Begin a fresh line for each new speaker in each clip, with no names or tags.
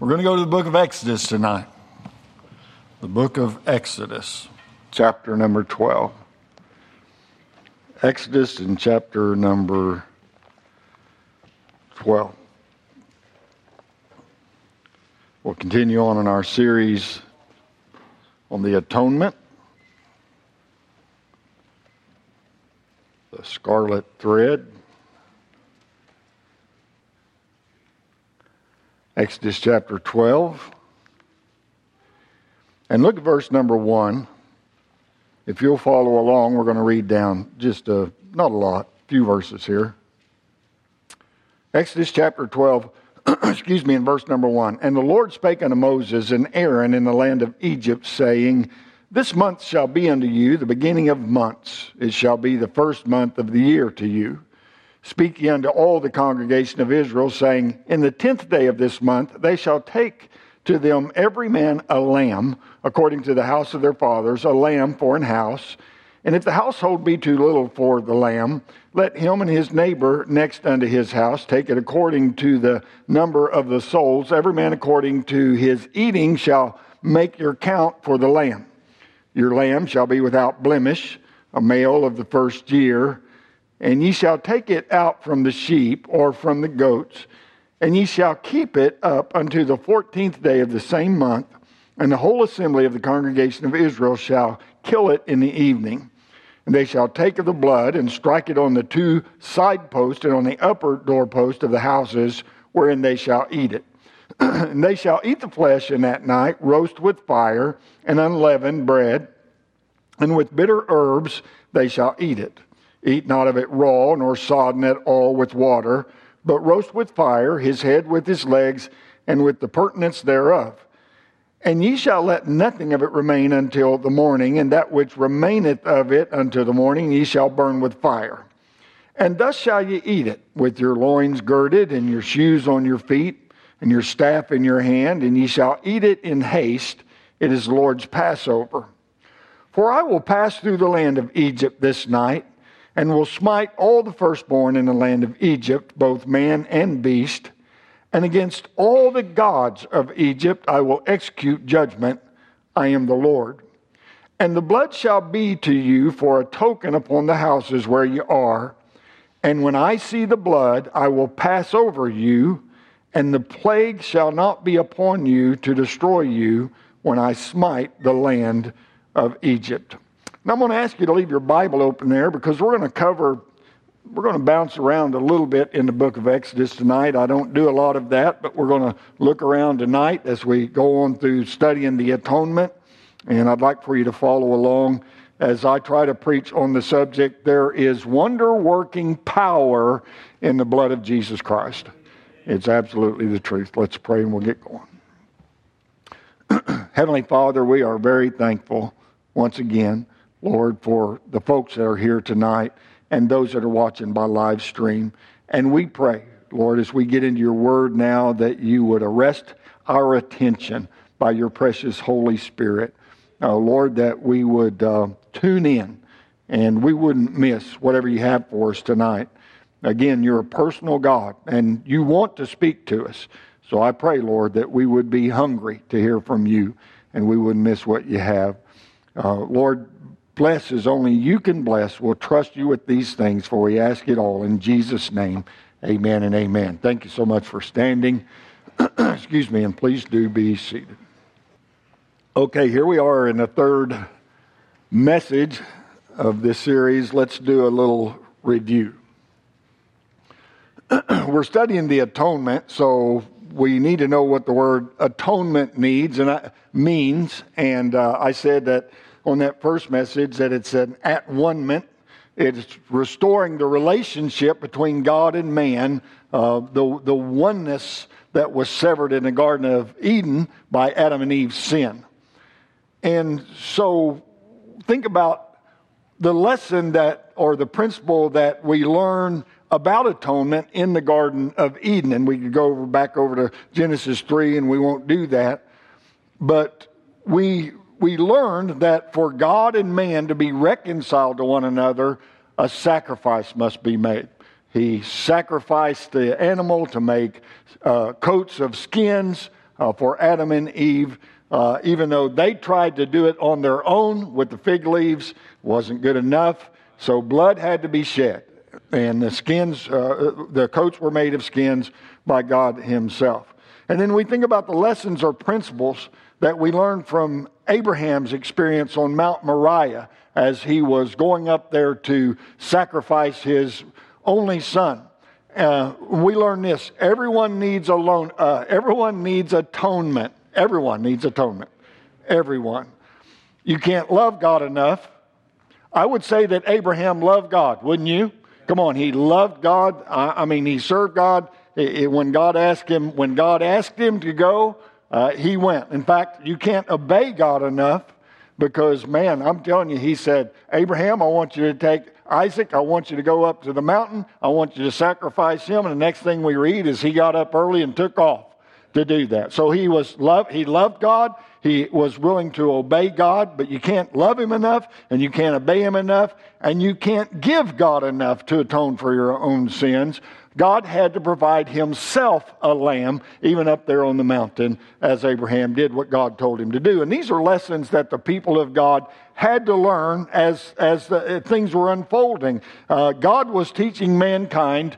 We're going to go to the book of Exodus tonight. The book of Exodus, chapter number 12. Exodus in chapter number 12. We'll continue on in our series on the atonement, the scarlet thread. Exodus chapter 12. And look at verse number 1. If you'll follow along, we're going to read down just a, not a lot, few verses here. Exodus chapter 12, excuse me, in verse number 1. And the Lord spake unto Moses and Aaron in the land of Egypt, saying, This month shall be unto you the beginning of months. It shall be the first month of the year to you. Speak ye unto all the congregation of Israel, saying, In the tenth day of this month they shall take to them every man a lamb, according to the house of their fathers, a lamb for an house. And if the household be too little for the lamb, let him and his neighbor next unto his house take it according to the number of the souls. Every man according to his eating shall make your count for the lamb. Your lamb shall be without blemish, a male of the first year. And ye shall take it out from the sheep or from the goats, and ye shall keep it up unto the fourteenth day of the same month. And the whole assembly of the congregation of Israel shall kill it in the evening. And they shall take of the blood and strike it on the two side posts and on the upper doorpost of the houses wherein they shall eat it. and they shall eat the flesh in that night, roast with fire and unleavened bread, and with bitter herbs they shall eat it. Eat not of it raw, nor sodden at all with water, but roast with fire his head with his legs, and with the purtenance thereof. And ye shall let nothing of it remain until the morning, and that which remaineth of it until the morning ye shall burn with fire. And thus shall ye eat it, with your loins girded, and your shoes on your feet, and your staff in your hand, and ye shall eat it in haste. It is the Lord's Passover. For I will pass through the land of Egypt this night and will smite all the firstborn in the land of Egypt, both man and beast. And against all the gods of Egypt I will execute judgment. I am the Lord. And the blood shall be to you for a token upon the houses where you are. And when I see the blood, I will pass over you, and the plague shall not be upon you to destroy you when I smite the land of Egypt. Now, I'm going to ask you to leave your Bible open there because we're going to cover, we're going to bounce around a little bit in the book of Exodus tonight. I don't do a lot of that, but we're going to look around tonight as we go on through studying the atonement. And I'd like for you to follow along as I try to preach on the subject. There is wonder working power in the blood of Jesus Christ. It's absolutely the truth. Let's pray and we'll get going. Heavenly Father, we are very thankful once again Lord, for the folks that are here tonight and those that are watching by live stream. And we pray, Lord, as we get into your word now, that you would arrest our attention by your precious Holy Spirit. Uh, Lord, that we would uh, tune in and we wouldn't miss whatever you have for us tonight. Again, you're a personal God and you want to speak to us. So I pray, Lord, that we would be hungry to hear from you and we wouldn't miss what you have. Uh, Lord, bless as only you can bless. We'll trust you with these things, for we ask it all in Jesus' name. Amen and amen. Thank you so much for standing. Excuse me, and please do be seated. Okay, here we are in the third message of this series. Let's do a little review. We're studying the atonement, so we need to know what the word atonement needs and uh, means. And uh, I said that on that first message that it's an at one ment. It's restoring the relationship between God and man, uh, the, the oneness that was severed in the Garden of Eden by Adam and Eve's sin. And so think about the lesson that, or the principle that we learn about atonement in the Garden of Eden. And we could go over, back over to Genesis 3, and we won't do that. But we we learned that for God and man to be reconciled to one another, a sacrifice must be made. He sacrificed the animal to make uh, coats of skins, uh, for Adam and Eve. Uh, even though they tried to do it on their own with the fig leaves, wasn't good enough. So blood had to be shed, and the skins, uh, the coats were made of skins by God Himself. And then we think about the lessons or principles that we learn from Abraham's experience on Mount Moriah as he was going up there to sacrifice his only son. Uh, we learn this: everyone needs alone. Uh, everyone needs atonement. Everyone needs atonement. Everyone. You can't love God enough. I would say that Abraham loved God, wouldn't you? Come on, he loved God. I, I mean, he served God. It, it, when God asked him, when God asked him to go, uh, he went. In fact, you can't obey God enough because, man, I'm telling you, he said, Abraham, I want you to take Isaac, I want you to go up to the mountain. I want you to sacrifice him. And the next thing we read is he got up early and took off to do that. So he was love, he loved God. He was willing to obey God, but you can't love him enough and you can't obey him enough and you can't give God enough to atone for your own sins. God had to provide himself a lamb, even up there on the mountain, as Abraham did what God told him to do. And these are lessons that the people of God had to learn as, as the, uh, things were unfolding. Uh, God was teaching mankind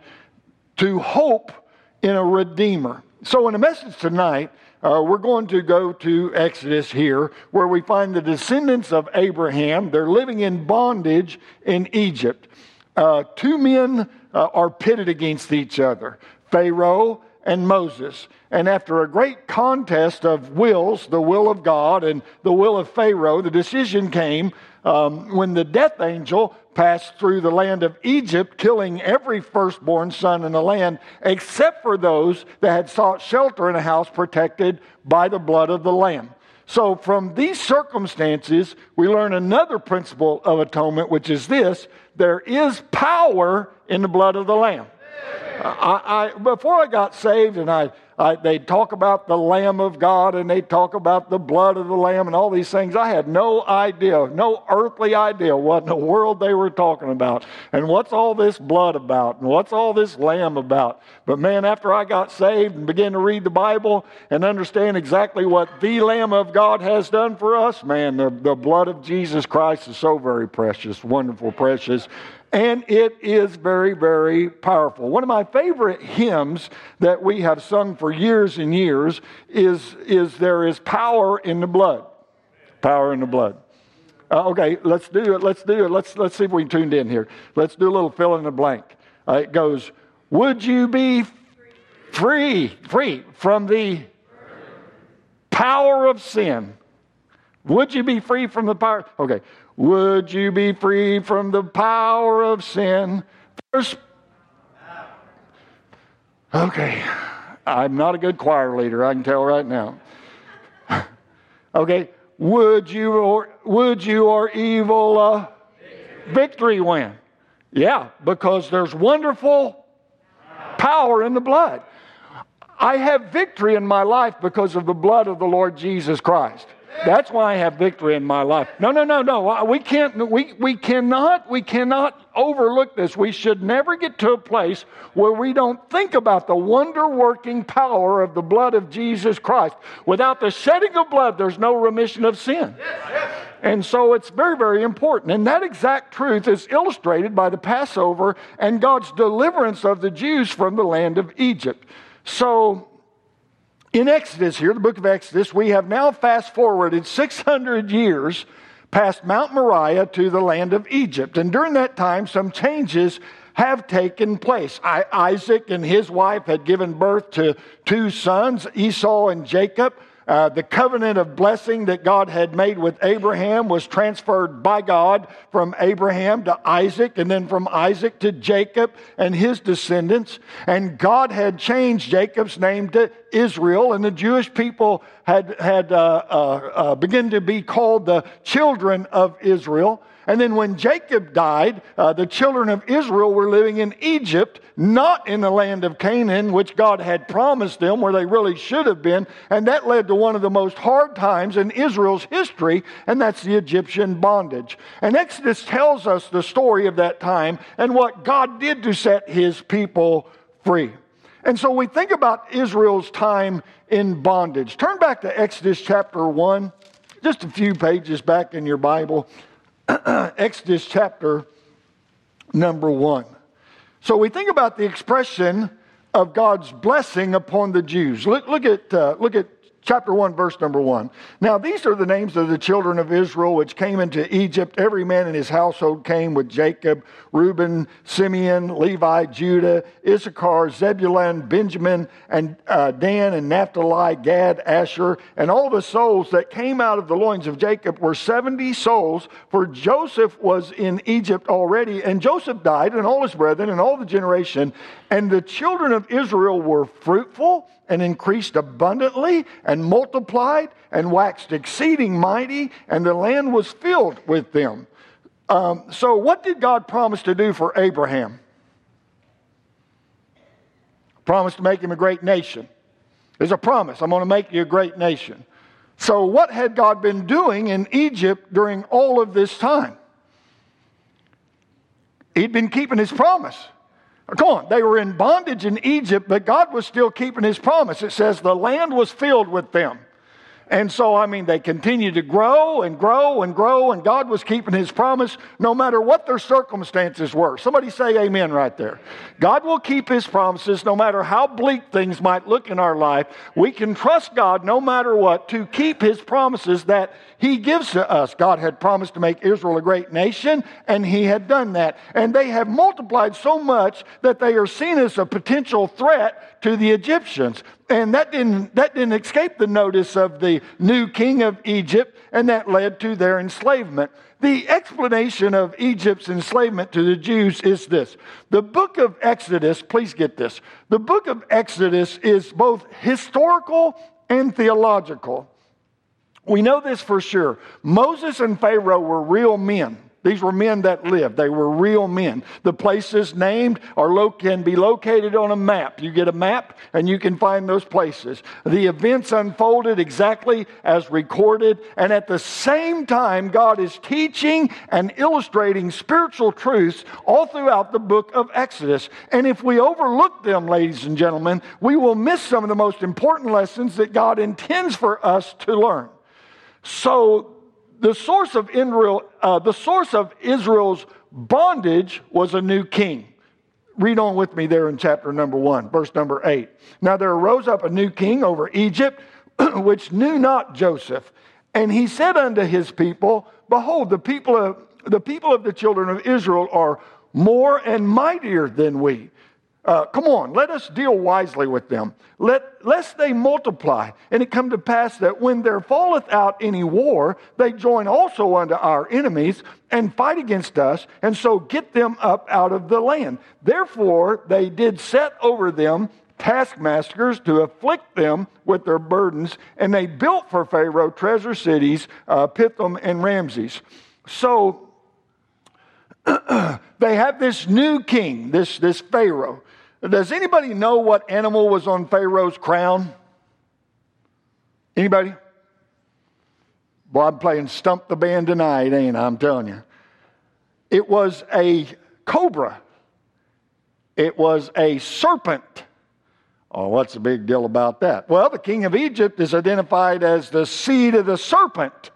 to hope in a redeemer. So, in the message tonight, uh, we're going to go to Exodus here, where we find the descendants of Abraham. They're living in bondage in Egypt. Uh, two men uh, are pitted against each other Pharaoh and Moses. And after a great contest of wills, the will of God and the will of Pharaoh, the decision came um, when the death angel passed through the land of Egypt, killing every firstborn son in the land, except for those that had sought shelter in a house protected by the blood of the Lamb. So, from these circumstances, we learn another principle of atonement, which is this there is power in the blood of the Lamb. I, I, before I got saved, and I, I, they'd talk about the Lamb of God and they'd talk about the blood of the Lamb and all these things. I had no idea, no earthly idea what in the world they were talking about. And what's all this blood about? And what's all this Lamb about? But man, after I got saved and began to read the Bible and understand exactly what the Lamb of God has done for us, man, the, the blood of Jesus Christ is so very precious, wonderful, precious and it is very, very powerful. One of my favorite hymns that we have sung for years and years is, is There is Power in the Blood. Power in the Blood. Uh, okay, let's do it. Let's do it. Let's, let's see if we can tune in here. Let's do a little fill in the blank. Uh, it goes, Would you be free, free from the power of sin? Would you be free from the power? Okay. Would you be free from the power of sin? First, okay, I'm not a good choir leader, I can tell right now. okay, would you or would you or evil uh, victory win? Yeah, because there's wonderful power in the blood. I have victory in my life because of the blood of the Lord Jesus Christ. That's why I have victory in my life. No, no, no, no. We can't, we, we cannot, we cannot overlook this. We should never get to a place where we don't think about the wonder working power of the blood of Jesus Christ. Without the shedding of blood, there's no remission of sin. Yes, yes. And so it's very, very important. And that exact truth is illustrated by the Passover and God's deliverance of the Jews from the land of Egypt. So in Exodus, here, the book of Exodus, we have now fast forwarded 600 years past Mount Moriah to the land of Egypt. And during that time, some changes have taken place. I, Isaac and his wife had given birth to two sons, Esau and Jacob. Uh, the covenant of blessing that God had made with Abraham was transferred by God from Abraham to Isaac and then from Isaac to Jacob and his descendants. And God had changed Jacob's name to Israel, and the Jewish people had, had uh, uh, uh begun to be called the children of Israel. And then when Jacob died, uh, the children of Israel were living in Egypt, not in the land of Canaan, which God had promised them, where they really should have been. And that led to one of the most hard times in Israel's history, and that's the Egyptian bondage. And Exodus tells us the story of that time and what God did to set his people free. And so we think about Israel's time in bondage. Turn back to Exodus chapter 1, just a few pages back in your Bible. Exodus chapter number 1. So we think about the expression of God's blessing upon the Jews. Look, look at, uh, look at chapter 1, verse number 1. Now, these are the names of the children of Israel which came into Egypt. Every man in his household came with Jacob Reuben, Simeon, Levi, Judah, Issachar, Zebulun, Benjamin, and uh, Dan, and Naphtali, Gad, Asher. And all the souls that came out of the loins of Jacob were 70 souls, for Joseph was in Egypt already. And Joseph died, and all his brethren, and all the generation. And the children of Israel were fruitful and increased abundantly and multiplied and waxed exceeding mighty, and the land was filled with them. Um, so, what did God promise to do for Abraham? Promise to make him a great nation. There's a promise I'm going to make you a great nation. So, what had God been doing in Egypt during all of this time? He'd been keeping his promise. Come on, they were in bondage in Egypt, but God was still keeping his promise. It says the land was filled with them. And so, I mean, they continued to grow and grow and grow, and God was keeping his promise no matter what their circumstances were. Somebody say amen right there. God will keep his promises no matter how bleak things might look in our life. We can trust God no matter what to keep his promises that he gives to us. God had promised to make Israel a great nation, and he had done that. And they have multiplied so much that they are seen as a potential threat to the Egyptians. And that didn't, that didn't escape the notice of the new king of Egypt, and that led to their enslavement. The explanation of Egypt's enslavement to the Jews is this. The book of Exodus, please get this. The book of Exodus is both historical and theological. We know this for sure. Moses and Pharaoh were real men. These were men that lived. They were real men. The places named are lo- can be located on a map. You get a map and you can find those places. The events unfolded exactly as recorded. And at the same time, God is teaching and illustrating spiritual truths all throughout the book of Exodus. And if we overlook them, ladies and gentlemen, we will miss some of the most important lessons that God intends for us to learn. So the source of Israel, uh, the source of Israel's bondage was a new king. Read on with me there in chapter number one, verse number eight. Now there arose up a new king over Egypt, which knew not Joseph, and he said unto his people, Behold, the people of the people of the children of Israel are more and mightier than we. Uh, come on, let us deal wisely with them, let, lest they multiply. And it come to pass that when there falleth out any war, they join also unto our enemies and fight against us, and so get them up out of the land. Therefore, they did set over them taskmasters to afflict them with their burdens, and they built for Pharaoh treasure cities, uh, Pithom and Ramses. So they have this new king, this, this Pharaoh. Does anybody know what animal was on Pharaoh's crown? Anybody? Boy, I'm playing stump the band tonight, ain't I? I'm telling you. It was a cobra. It was a serpent. Oh, what's the big deal about that? Well, the king of Egypt is identified as the seed of the serpent.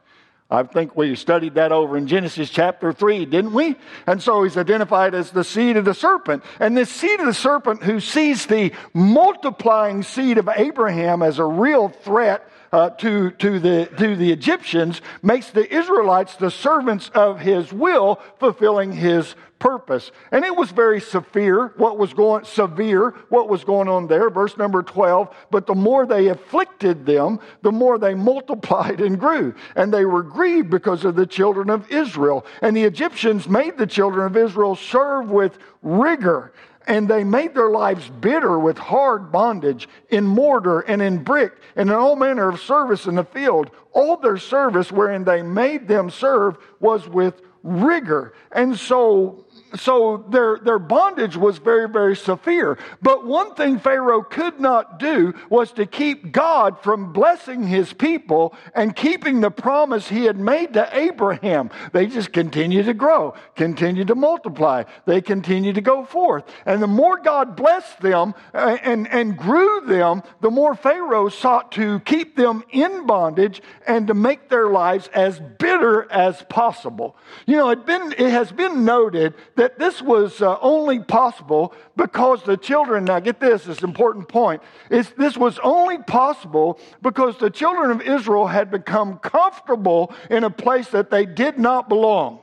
I think we studied that over in Genesis chapter 3, didn't we? And so he's identified as the seed of the serpent. And this seed of the serpent who sees the multiplying seed of Abraham as a real threat uh, to, to, the, to the Egyptians makes the Israelites the servants of his will, fulfilling his purpose. And it was very severe what was going severe what was going on there verse number 12 but the more they afflicted them the more they multiplied and grew and they were grieved because of the children of Israel and the Egyptians made the children of Israel serve with rigor and they made their lives bitter with hard bondage in mortar and in brick and in all manner of service in the field. All their service wherein they made them serve was with rigor. And so so their, their bondage was very, very severe. But one thing Pharaoh could not do was to keep God from blessing his people and keeping the promise he had made to Abraham. They just continue to grow, continue to multiply, they continue to go forth. And the more God blessed them uh, and, and grew them, the more Pharaoh sought to keep them in bondage and to make their lives as bitter as possible. You know, it, been, it has been noted that this was uh, only possible because the children, now get this, this important point, is this was only possible because the children of Israel had become comfortable in a place that they did not belong.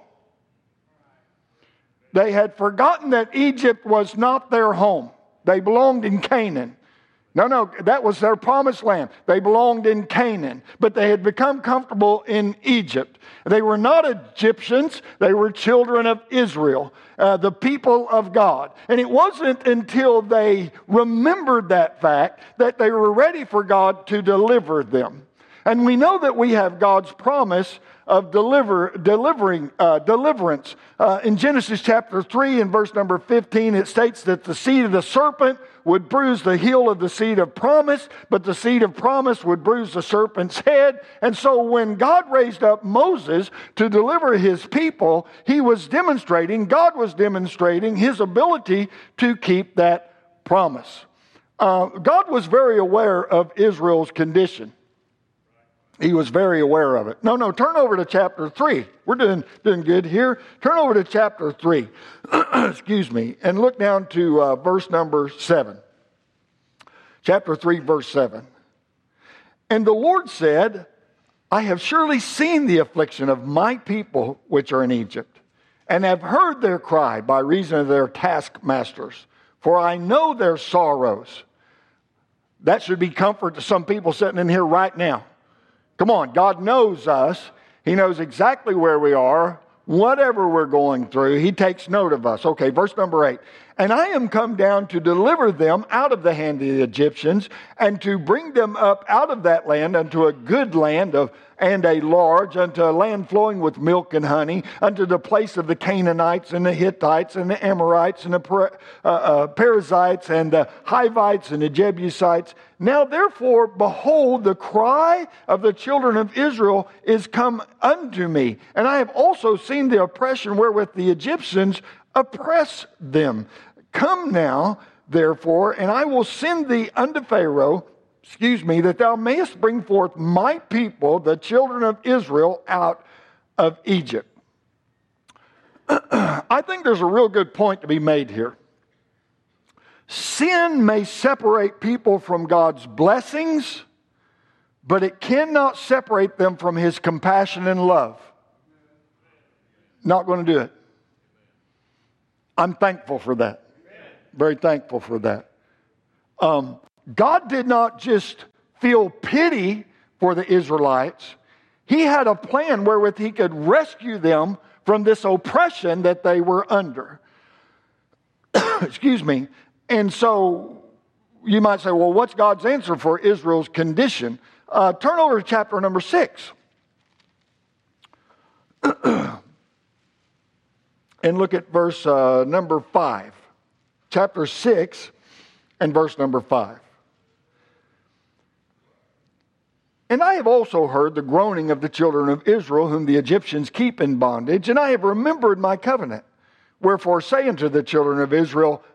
They had forgotten that Egypt was not their home. They belonged in Canaan. No, no, that was their promised land. They belonged in Canaan, but they had become comfortable in Egypt. They were not Egyptians, they were children of Israel, uh, the people of God. And it wasn't until they remembered that fact that they were ready for God to deliver them. And we know that we have God's promise of deliver, delivering, uh, deliverance. Uh, in Genesis chapter 3 and verse number 15, it states that the seed of the serpent would bruise the heel of the seed of promise, but the seed of promise would bruise the serpent's head. And so when God raised up Moses to deliver his people, he was demonstrating, God was demonstrating his ability to keep that promise. Uh, God was very aware of Israel's condition. He was very aware of it. No, no, turn over to chapter 3. We're doing, doing good here. Turn over to chapter 3, excuse me, and look down to uh, verse number 7. Chapter 3, verse 7. And the Lord said, I have surely seen the affliction of my people which are in Egypt, and have heard their cry by reason of their taskmasters, for I know their sorrows. That should be comfort to some people sitting in here right now. Come on, God knows us. He knows exactly where we are, whatever we're going through. He takes note of us. Okay, verse number eight. And I am come down to deliver them out of the hand of the Egyptians and to bring them up out of that land unto a good land of and a large, unto a land flowing with milk and honey, unto the place of the Canaanites and the Hittites and the Amorites and the uh, uh, Perizzites and the Hivites and the Jebusites. Now, therefore, behold, the cry of the children of Israel is come unto me, and I have also seen the oppression wherewith the Egyptians oppress them. Come now, therefore, and I will send thee unto Pharaoh excuse me, that thou mayest bring forth my people, the children of Israel, out of Egypt. I think there's a real good point to be made here. Sin may separate people from God's blessings, but it cannot separate them from His compassion and love. Not going to do it. I'm thankful for that. Very thankful for that. Um, God did not just feel pity for the Israelites, He had a plan wherewith He could rescue them from this oppression that they were under. Excuse me. And so you might say, well, what's God's answer for Israel's condition? Uh, turn over to chapter number six. and look at verse uh, number five. Chapter six and verse number five. And I have also heard the groaning of the children of Israel, whom the Egyptians keep in bondage, and I have remembered my covenant. Wherefore say unto the children of Israel,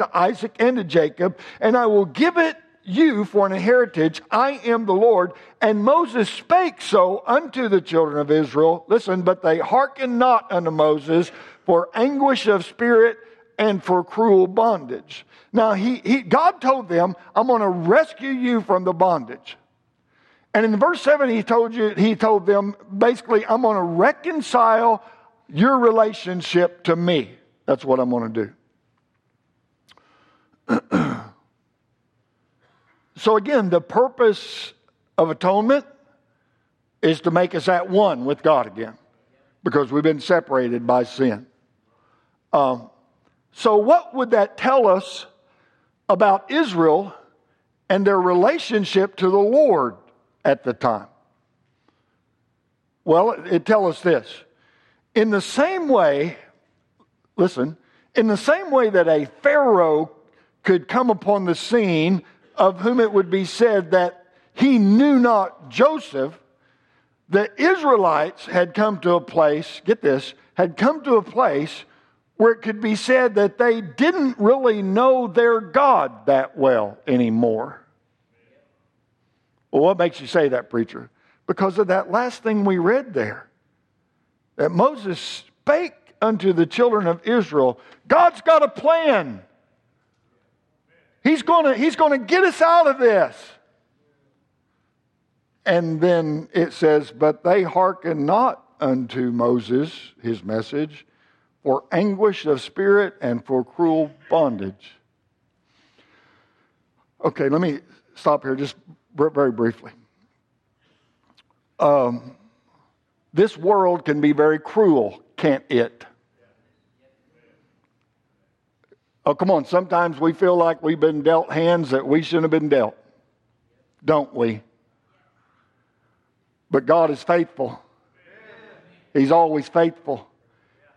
to Isaac and to Jacob, and I will give it you for an heritage. I am the Lord. And Moses spake so unto the children of Israel. Listen, but they hearkened not unto Moses for anguish of spirit and for cruel bondage. Now, he, he, God told them, I'm going to rescue you from the bondage. And in verse 7, he told you, he told them basically, I'm going to reconcile your relationship to me. That's what I'm going to do. so, again, the purpose of atonement is to make us at one with God again because we've been separated by sin. Um, so, what would that tell us about Israel and their relationship to the Lord at the time? Well, it tells us this. In the same way, listen, in the same way that a Pharaoh could come upon the scene of whom it would be said that he knew not Joseph, the Israelites had come to a place, get this, had come to a place where it could be said that they didn't really know their God that well anymore. Well, what makes you say that, preacher? Because of that last thing we read there. That Moses spake unto the children of Israel God's got a plan. He's going he's to get us out of this. And then it says, But they hearken not unto Moses, his message, for anguish of spirit and for cruel bondage. Okay, let me stop here just very briefly. Um, this world can be very cruel, can't it? Oh, come on. Sometimes we feel like we've been dealt hands that we shouldn't have been dealt, don't we? But God is faithful. He's always faithful.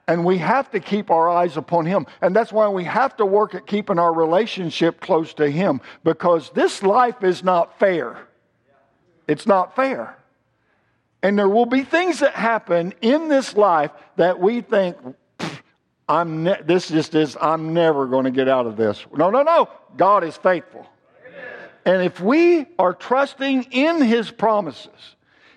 And we have to keep our eyes upon Him. And that's why we have to work at keeping our relationship close to Him because this life is not fair. It's not fair. And there will be things that happen in this life that we think, I'm ne- this just is, I'm never going to get out of this. No, no, no. God is faithful. And if we are trusting in His promises,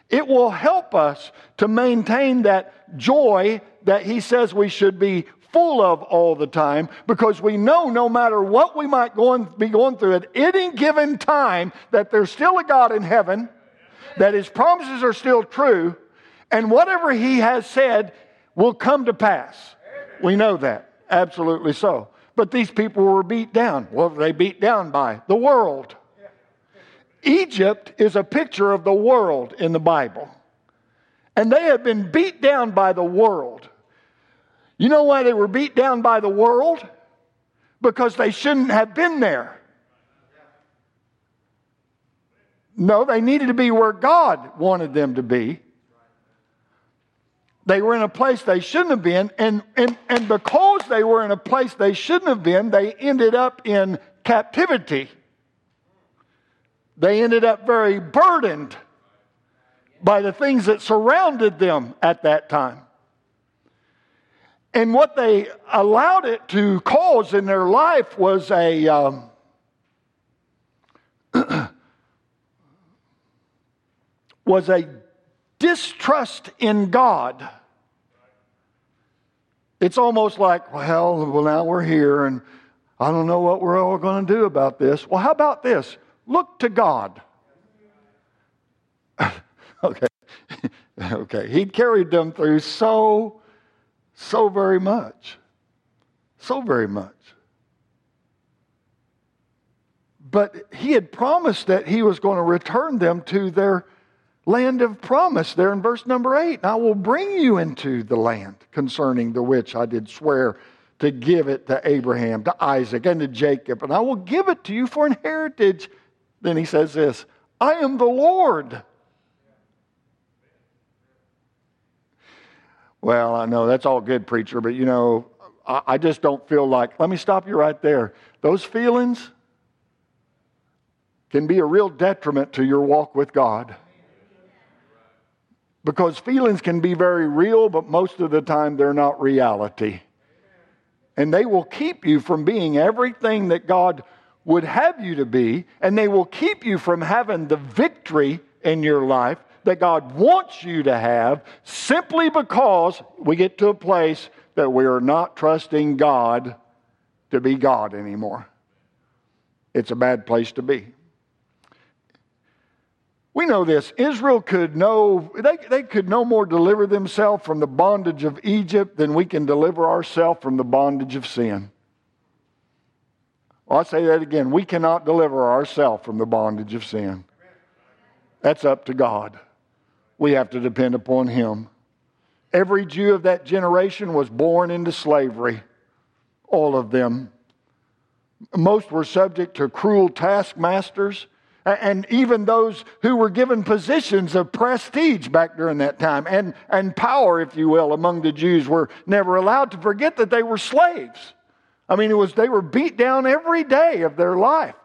it will help us to maintain that joy that he says we should be full of all the time because we know no matter what we might go on, be going through at any given time that there's still a God in heaven, that his promises are still true, and whatever he has said will come to pass. We know that. Absolutely so. But these people were beat down. What were they beat down by? The world. Egypt is a picture of the world in the Bible. And they have been beat down by the world. You know why they were beat down by the world? Because they shouldn't have been there. No, they needed to be where God wanted them to be. They were in a place they shouldn't have been, and, and, and because they were in a place they shouldn't have been, they ended up in captivity they ended up very burdened by the things that surrounded them at that time. And what they allowed it to cause in their life was a um, was a distrust in God. It's almost like, well, well, now we're here, and I don't know what we're all going to do about this. Well, how about this? Look to God. okay. okay. He carried them through so, so very much. So very much. But he had promised that he was going to return them to their land of promise there in verse number 8. And I will bring you into the land concerning the which I did swear to give it to Abraham, to Isaac, and to Jacob. And I will give it to you for an heritage then he says this I am the Lord. Well, I know that's all good, preacher, but you know, I, I just don't feel like, let me stop you right there. Those feelings can be a real detriment to your walk with God. Because feelings can be very real, but most of the time they're not reality. And they will keep you from being everything that God would have you to be, and they will keep you from having the victory in your life that God wants you to have simply because we get to a place that we are not trusting God to be God anymore. It's a bad place to be. We know this. Israel could no, they, they could no more deliver themselves from the bondage of Egypt than we can deliver ourselves from the bondage of sin. I'll say that again. We cannot deliver ourselves from the bondage of sin. That's up to God. We have to depend upon Him. Every Jew of that generation was born into slavery, all of them. Most were subject to cruel taskmasters and even those who were given positions of prestige back during that time and, and power, if you will, among the Jews were never allowed to forget that they were slaves. I mean, it was they were beat down every day of their life,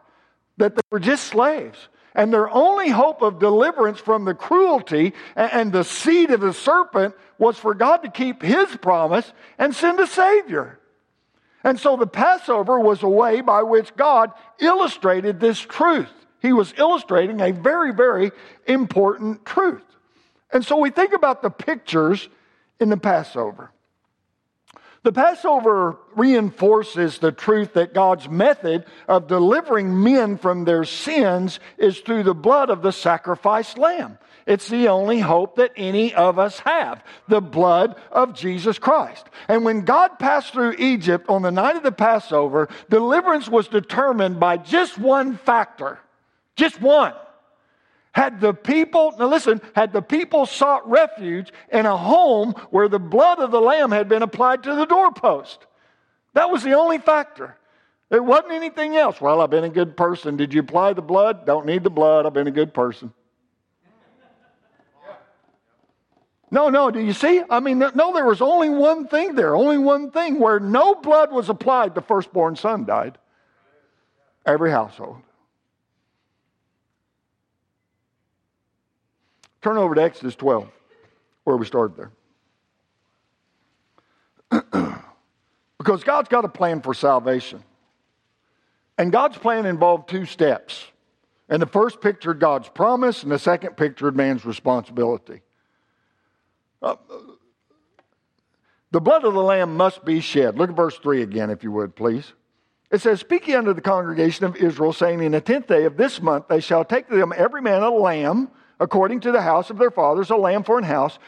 that they were just slaves. And their only hope of deliverance from the cruelty and the seed of the serpent was for God to keep his promise and send a Savior. And so the Passover was a way by which God illustrated this truth he was illustrating a very, very important truth. And so we think about the pictures in the Passover. The Passover reinforces the truth that God's method of delivering men from their sins is through the blood of the sacrificed lamb. It's the only hope that any of us have the blood of Jesus Christ. And when God passed through Egypt on the night of the Passover, deliverance was determined by just one factor just one. Had the people, now listen, had the people sought refuge in a home where the blood of the lamb had been applied to the doorpost. That was the only factor. It wasn't anything else. Well, I've been a good person. Did you apply the blood? Don't need the blood. I've been a good person. No, no, do you see? I mean, no, there was only one thing there, only one thing where no blood was applied, the firstborn son died. Every household. Turn over to Exodus 12, where we started there. because God's got a plan for salvation. And God's plan involved two steps. And the first pictured God's promise, and the second pictured man's responsibility. Uh, the blood of the Lamb must be shed. Look at verse 3 again, if you would, please. It says, Speaking unto the congregation of Israel, saying, In the tenth day of this month they shall take to them every man a lamb according to the house of their fathers, a lamb for an house.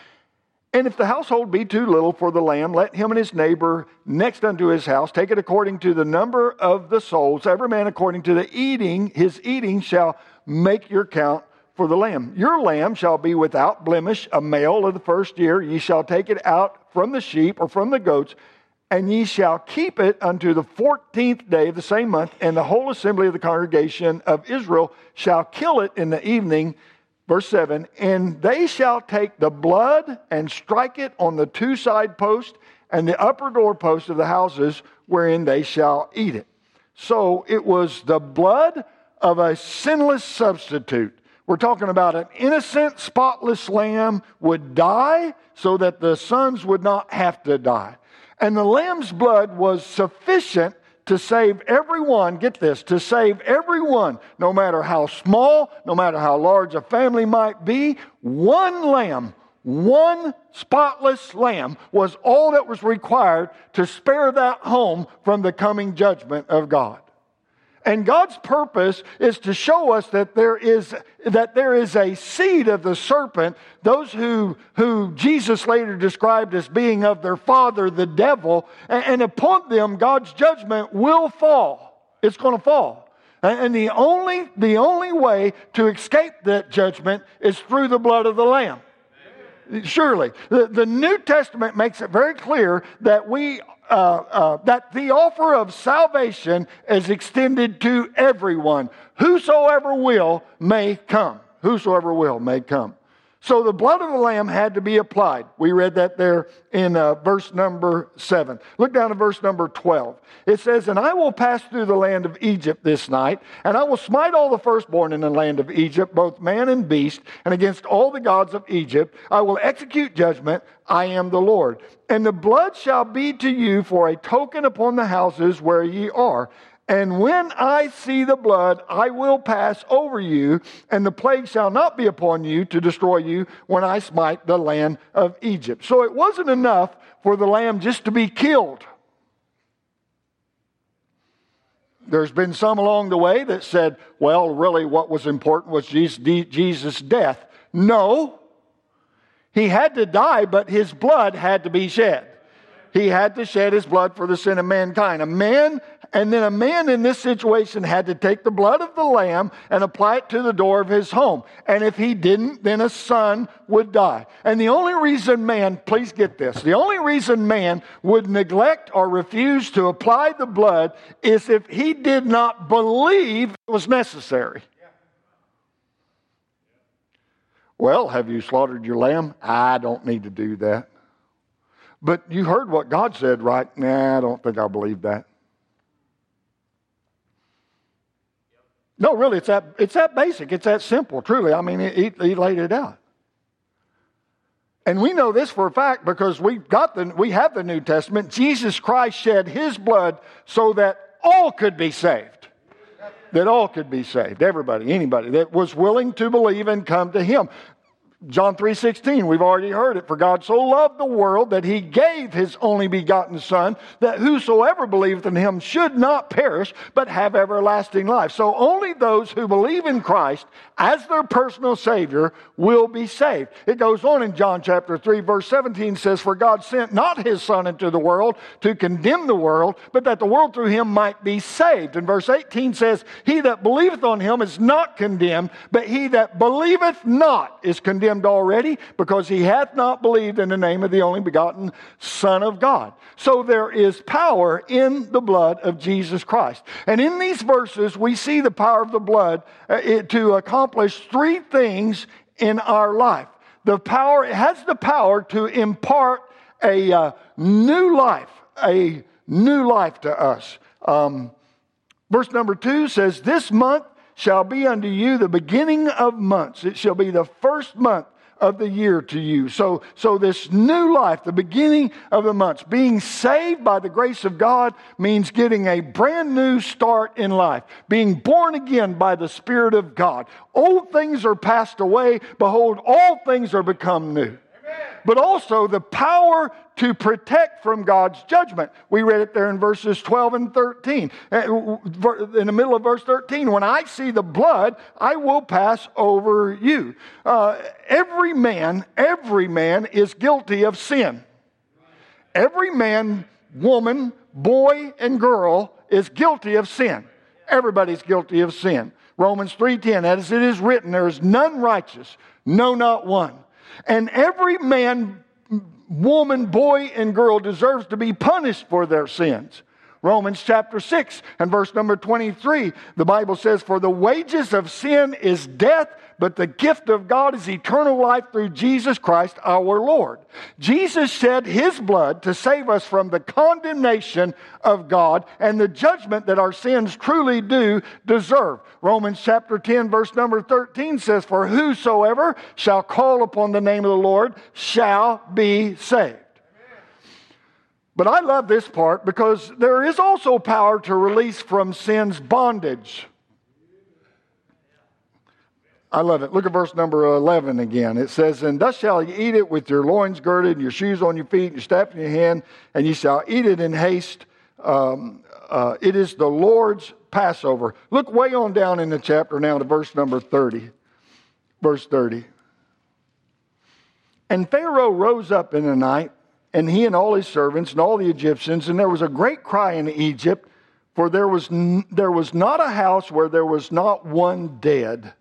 And if the household be too little for the lamb, let him and his neighbor next unto his house take it according to the number of the souls. Every man according to the eating, his eating shall make your count for the lamb. Your lamb shall be without blemish, a male of the first year. Ye shall take it out from the sheep or from the goats, and ye shall keep it unto the fourteenth day of the same month. And the whole assembly of the congregation of Israel shall kill it in the evening Verse 7 And they shall take the blood and strike it on the two side posts and the upper door posts of the houses wherein they shall eat it. So it was the blood of a sinless substitute. We're talking about an innocent, spotless lamb would die so that the sons would not have to die. And the lamb's blood was sufficient to save everyone, get this, to save everyone, no matter how small, no matter how large a family might be, one lamb, one spotless lamb was all that was required to spare that home from the coming judgment of God. And God's purpose is to show us that there is, that there is a seed of the serpent, those who, who Jesus later described as being of their father, the devil, and, and upon them God's judgment will fall. It's going to fall. And the only, the only way to escape that judgment is through the blood of the Lamb. Surely. The, the New Testament makes it very clear that we uh, uh, that the offer of salvation is extended to everyone. Whosoever will may come. Whosoever will may come. So the blood of the lamb had to be applied. We read that there in uh, verse number 7. Look down to verse number 12. It says, And I will pass through the land of Egypt this night, and I will smite all the firstborn in the land of Egypt, both man and beast, and against all the gods of Egypt. I will execute judgment. I am the Lord. And the blood shall be to you for a token upon the houses where ye are. And when I see the blood, I will pass over you, and the plague shall not be upon you to destroy you when I smite the land of Egypt. So it wasn't enough for the lamb just to be killed. there's been some along the way that said, well, really what was important was Jesus' death. No. He had to die, but his blood had to be shed. He had to shed his blood for the sin of mankind. A man and then a man in this situation had to take the blood of the lamb and apply it to the door of his home. And if he didn't, then a son would die. And the only reason man, please get this, the only reason man would neglect or refuse to apply the blood is if he did not believe it was necessary. Well, have you slaughtered your lamb? I don't need to do that. But you heard what God said, right? Nah, I don't think I believe that. No, really, it's that, it's that basic. It's that simple, truly. I mean, he, he laid it out. And we know this for a fact because we've got the, we have the New Testament. Jesus Christ shed his blood so that all could be saved. That all could be saved. Everybody, anybody that was willing to believe and come to him. John 3:16 we've already heard it for God so loved the world that he gave his only begotten son that whosoever believeth in him should not perish but have everlasting life. So only those who believe in Christ as their personal savior will be saved. It goes on in John chapter 3 verse 17 says for God sent not his son into the world to condemn the world but that the world through him might be saved. And verse 18 says he that believeth on him is not condemned but he that believeth not is condemned condemned already because he hath not believed in the name of the only begotten Son of God. So there is power in the blood of Jesus Christ. And in these verses, we see the power of the blood uh, to accomplish three things in our life. The power, it has the power to impart a uh, new life, a new life to us. Um, verse number two says, This month shall be unto you the beginning of months. It shall be the first month of the year to you. So, so this new life, the beginning of the months, being saved by the grace of God means getting a brand new start in life, being born again by the Spirit of God. Old things are passed away. Behold, all things are become new but also the power to protect from God's judgment. We read it there in verses 12 and 13. Uh, in the middle of verse 13, when I see the blood, I will pass over you. Uh, every man, every man is guilty of sin. Every man, woman, boy, and girl is guilty of sin. Everybody's guilty of sin. Romans 3:10 as it is written there is none righteous no not one and every man, woman, boy, and girl deserves to be punished for their sins. Romans chapter 6 and verse number 23, the Bible says, For the wages of sin is death, but the gift of God is eternal life through Jesus Christ our Lord. Jesus shed his blood to save us from the condemnation of God and the judgment that our sins truly do deserve. Romans chapter 10, verse number 13 says, For whosoever shall call upon the name of the Lord shall be saved. But I love this part because there is also power to release from sin's bondage. I love it. Look at verse number 11 again. It says, And thus shall ye eat it with your loins girded, and your shoes on your feet, and your staff in your hand, and ye shall eat it in haste. Um, uh, it is the Lord's Passover. Look way on down in the chapter now to verse number 30. Verse 30. And Pharaoh rose up in the night and he and all his servants and all the Egyptians, and there was a great cry in Egypt, for there was, n- there was not a house where there was not one dead.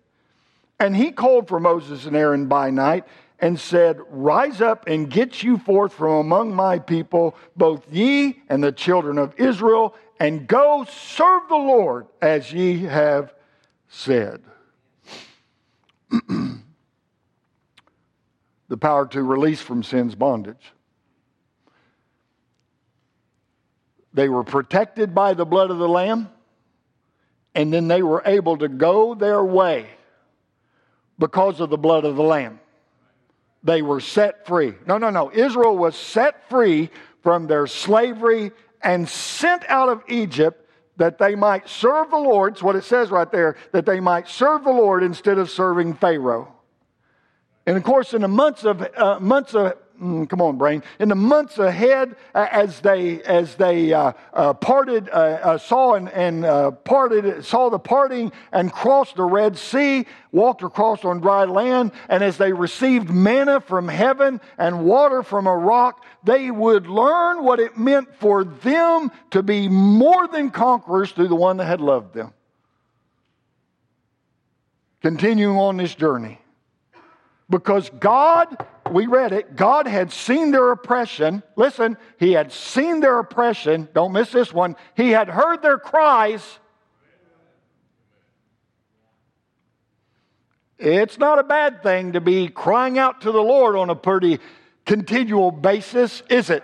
And he called for Moses and Aaron by night and said, Rise up and get you forth from among my people, both ye and the children of Israel, and go serve the Lord as ye have said. the power to release from sin's bondage. They were protected by the blood of the Lamb, and then they were able to go their way because of the blood of the Lamb. They were set free. No, no, no. Israel was set free from their slavery and sent out of Egypt that they might serve the Lord. It's what it says right there, that they might serve the Lord instead of serving Pharaoh. And of course, in the months of, uh, months of mm, come on, brain, in the months ahead, as they as they uh, uh, parted, uh, uh saw and, and uh, parted, saw the parting and crossed the Red Sea, walked across on dry land, and as they received manna from heaven and water from a rock, they would learn what it meant for them to be more than conquerors through the one that had loved them. Continuing on this journey. Because God, we read it, God had seen their oppression. Listen, He had seen their oppression. Don't miss this one. He had heard their cries. It's not a bad thing to be crying out to the Lord on a pretty continual basis, is it?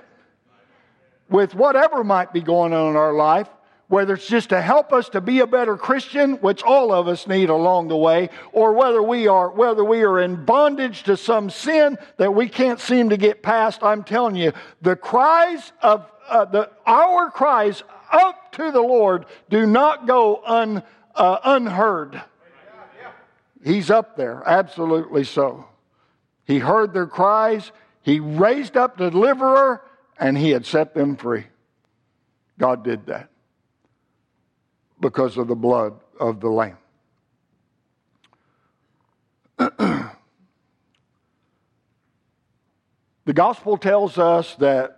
With whatever might be going on in our life, whether it's just to help us to be a better Christian, which all of us need along the way, or whether we are whether we are in bondage to some sin that we can't seem to get past, I'm telling you, the cries of uh, the our cries up to the Lord do not go un, uh, unheard. He's up there, absolutely so. He heard their cries, he raised up the deliverer, and he had set them free. God did that because of the blood of the Lamb. the gospel tells us that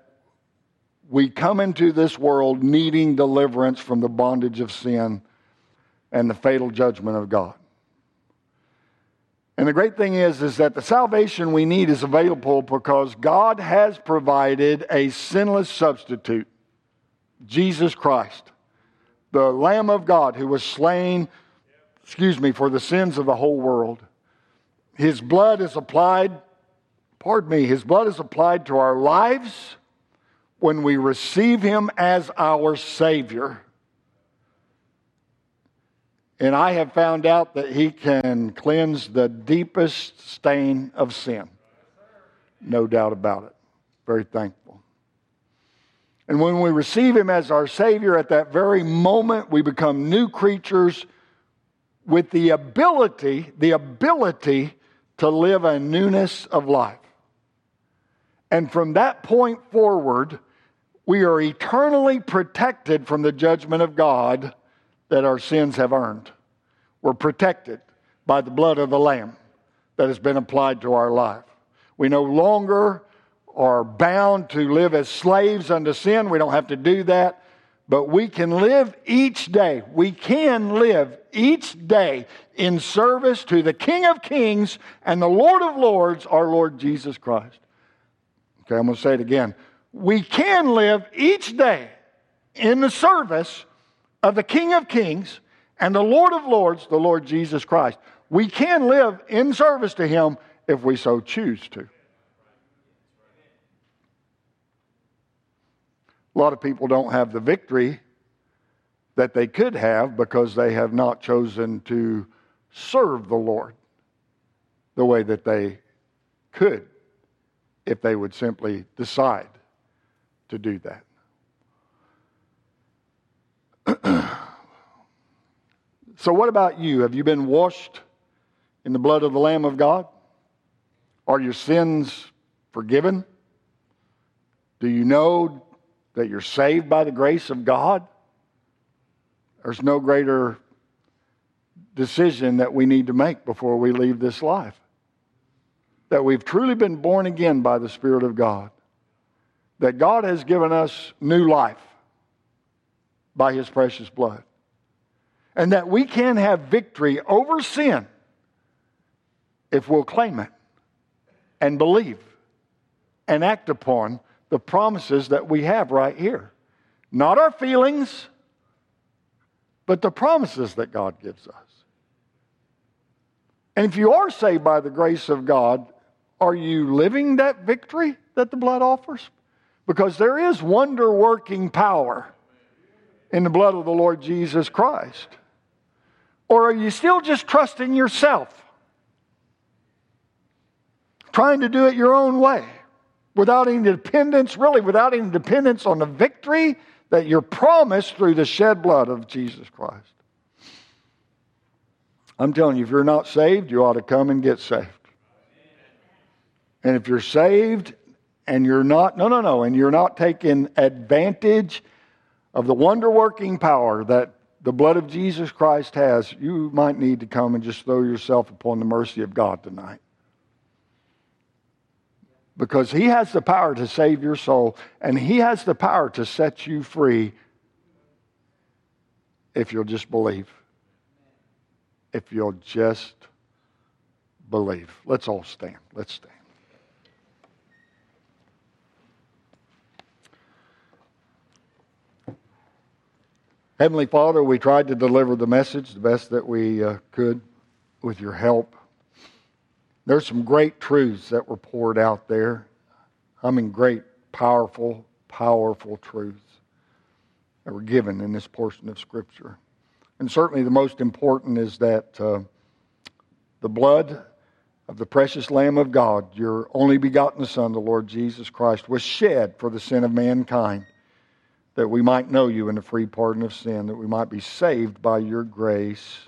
we come into this world needing deliverance from the bondage of sin and the fatal judgment of God. And the great thing is, is that the salvation we need is available because God has provided a sinless substitute, Jesus Christ the Lamb of God who was slain, excuse me, for the sins of the whole world. His blood is applied, pardon me, his blood is applied to our lives when we receive him as our Savior. And I have found out that he can cleanse the deepest stain of sin. No doubt about it. Very thankful. And when we receive Him as our Savior, at that very moment, we become new creatures with the ability, the ability to live a newness of life. And from that point forward, we are eternally protected from the judgment of God that our sins have earned. We're protected by the blood of the Lamb that has been applied to our life. We no longer are bound to live as slaves unto sin. We don't have to do that. But we can live each day. We can live each day in service to the King of Kings and the Lord of Lords, our Lord Jesus Christ. Okay, I'm going to say it again. We can live each day in the service of the King of Kings and the Lord of Lords, the Lord Jesus Christ. We can live in service to Him if we so choose to. A lot of people don't have the victory that they could have because they have not chosen to serve the Lord the way that they could if they would simply decide to do that. so, what about you? Have you been washed in the blood of the Lamb of God? Are your sins forgiven? Do you know that you're saved by the grace of God, there's no greater decision that we need to make before we leave this life. That we've truly been born again by the Spirit of God. That God has given us new life by His precious blood. And that we can have victory over sin if we'll claim it and believe and act upon the promises that we have right here. Not our feelings, but the promises that God gives us. And if you are saved by the grace of God, are you living that victory that the blood offers? Because there is wonder working power in the blood of the Lord Jesus Christ. Or are you still just trusting yourself? Trying to do it your own way? Without any dependence, really without any dependence on the victory that you're promised through the shed blood of Jesus Christ. I'm telling you, if you're not saved, you ought to come and get saved. And if you're saved and you're not, no, no, no, and you're not taking advantage of the wonder working power that the blood of Jesus Christ has, you might need to come and just throw yourself upon the mercy of God tonight. Because He has the power to save your soul, and He has the power to set you free if you'll just believe. If you'll just believe. Let's all stand. Let's stand. Heavenly Father, we tried to deliver the message the best that we uh, could with your help. There's some great truths that were poured out there. I mean, great, powerful, powerful truths that were given in this portion of Scripture. And certainly the most important is that uh, the blood of the precious Lamb of God, your only begotten Son, the Lord Jesus Christ, was shed for the sin of mankind that we might know you in the free pardon of sin, that we might be saved by your grace.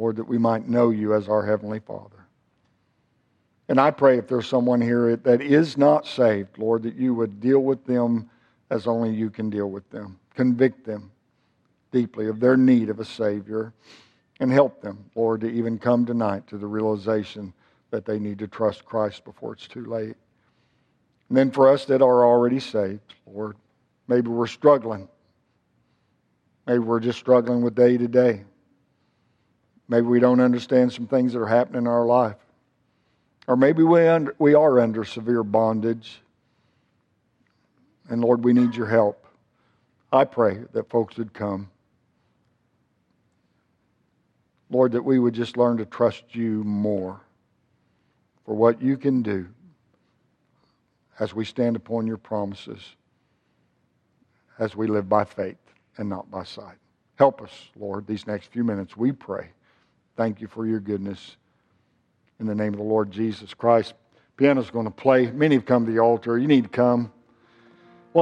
Lord, that we might know you as our Heavenly Father. And I pray if there's someone here that is not saved, Lord, that you would deal with them as only you can deal with them. Convict them deeply of their need of a Savior and help them, Lord, to even come tonight to the realization that they need to trust Christ before it's too late. And then for us that are already saved, Lord, maybe we're struggling. Maybe we're just struggling with day to day. Maybe we don't understand some things that are happening in our life. Or maybe we, under, we are under severe bondage. And Lord, we need your help. I pray that folks would come. Lord, that we would just learn to trust you more for what you can do as we stand upon your promises, as we live by faith and not by sight. Help us, Lord, these next few minutes, we pray. Thank you for your goodness. In the name of the Lord Jesus Christ. Piano's going to play. Many have come to the altar. You need to come.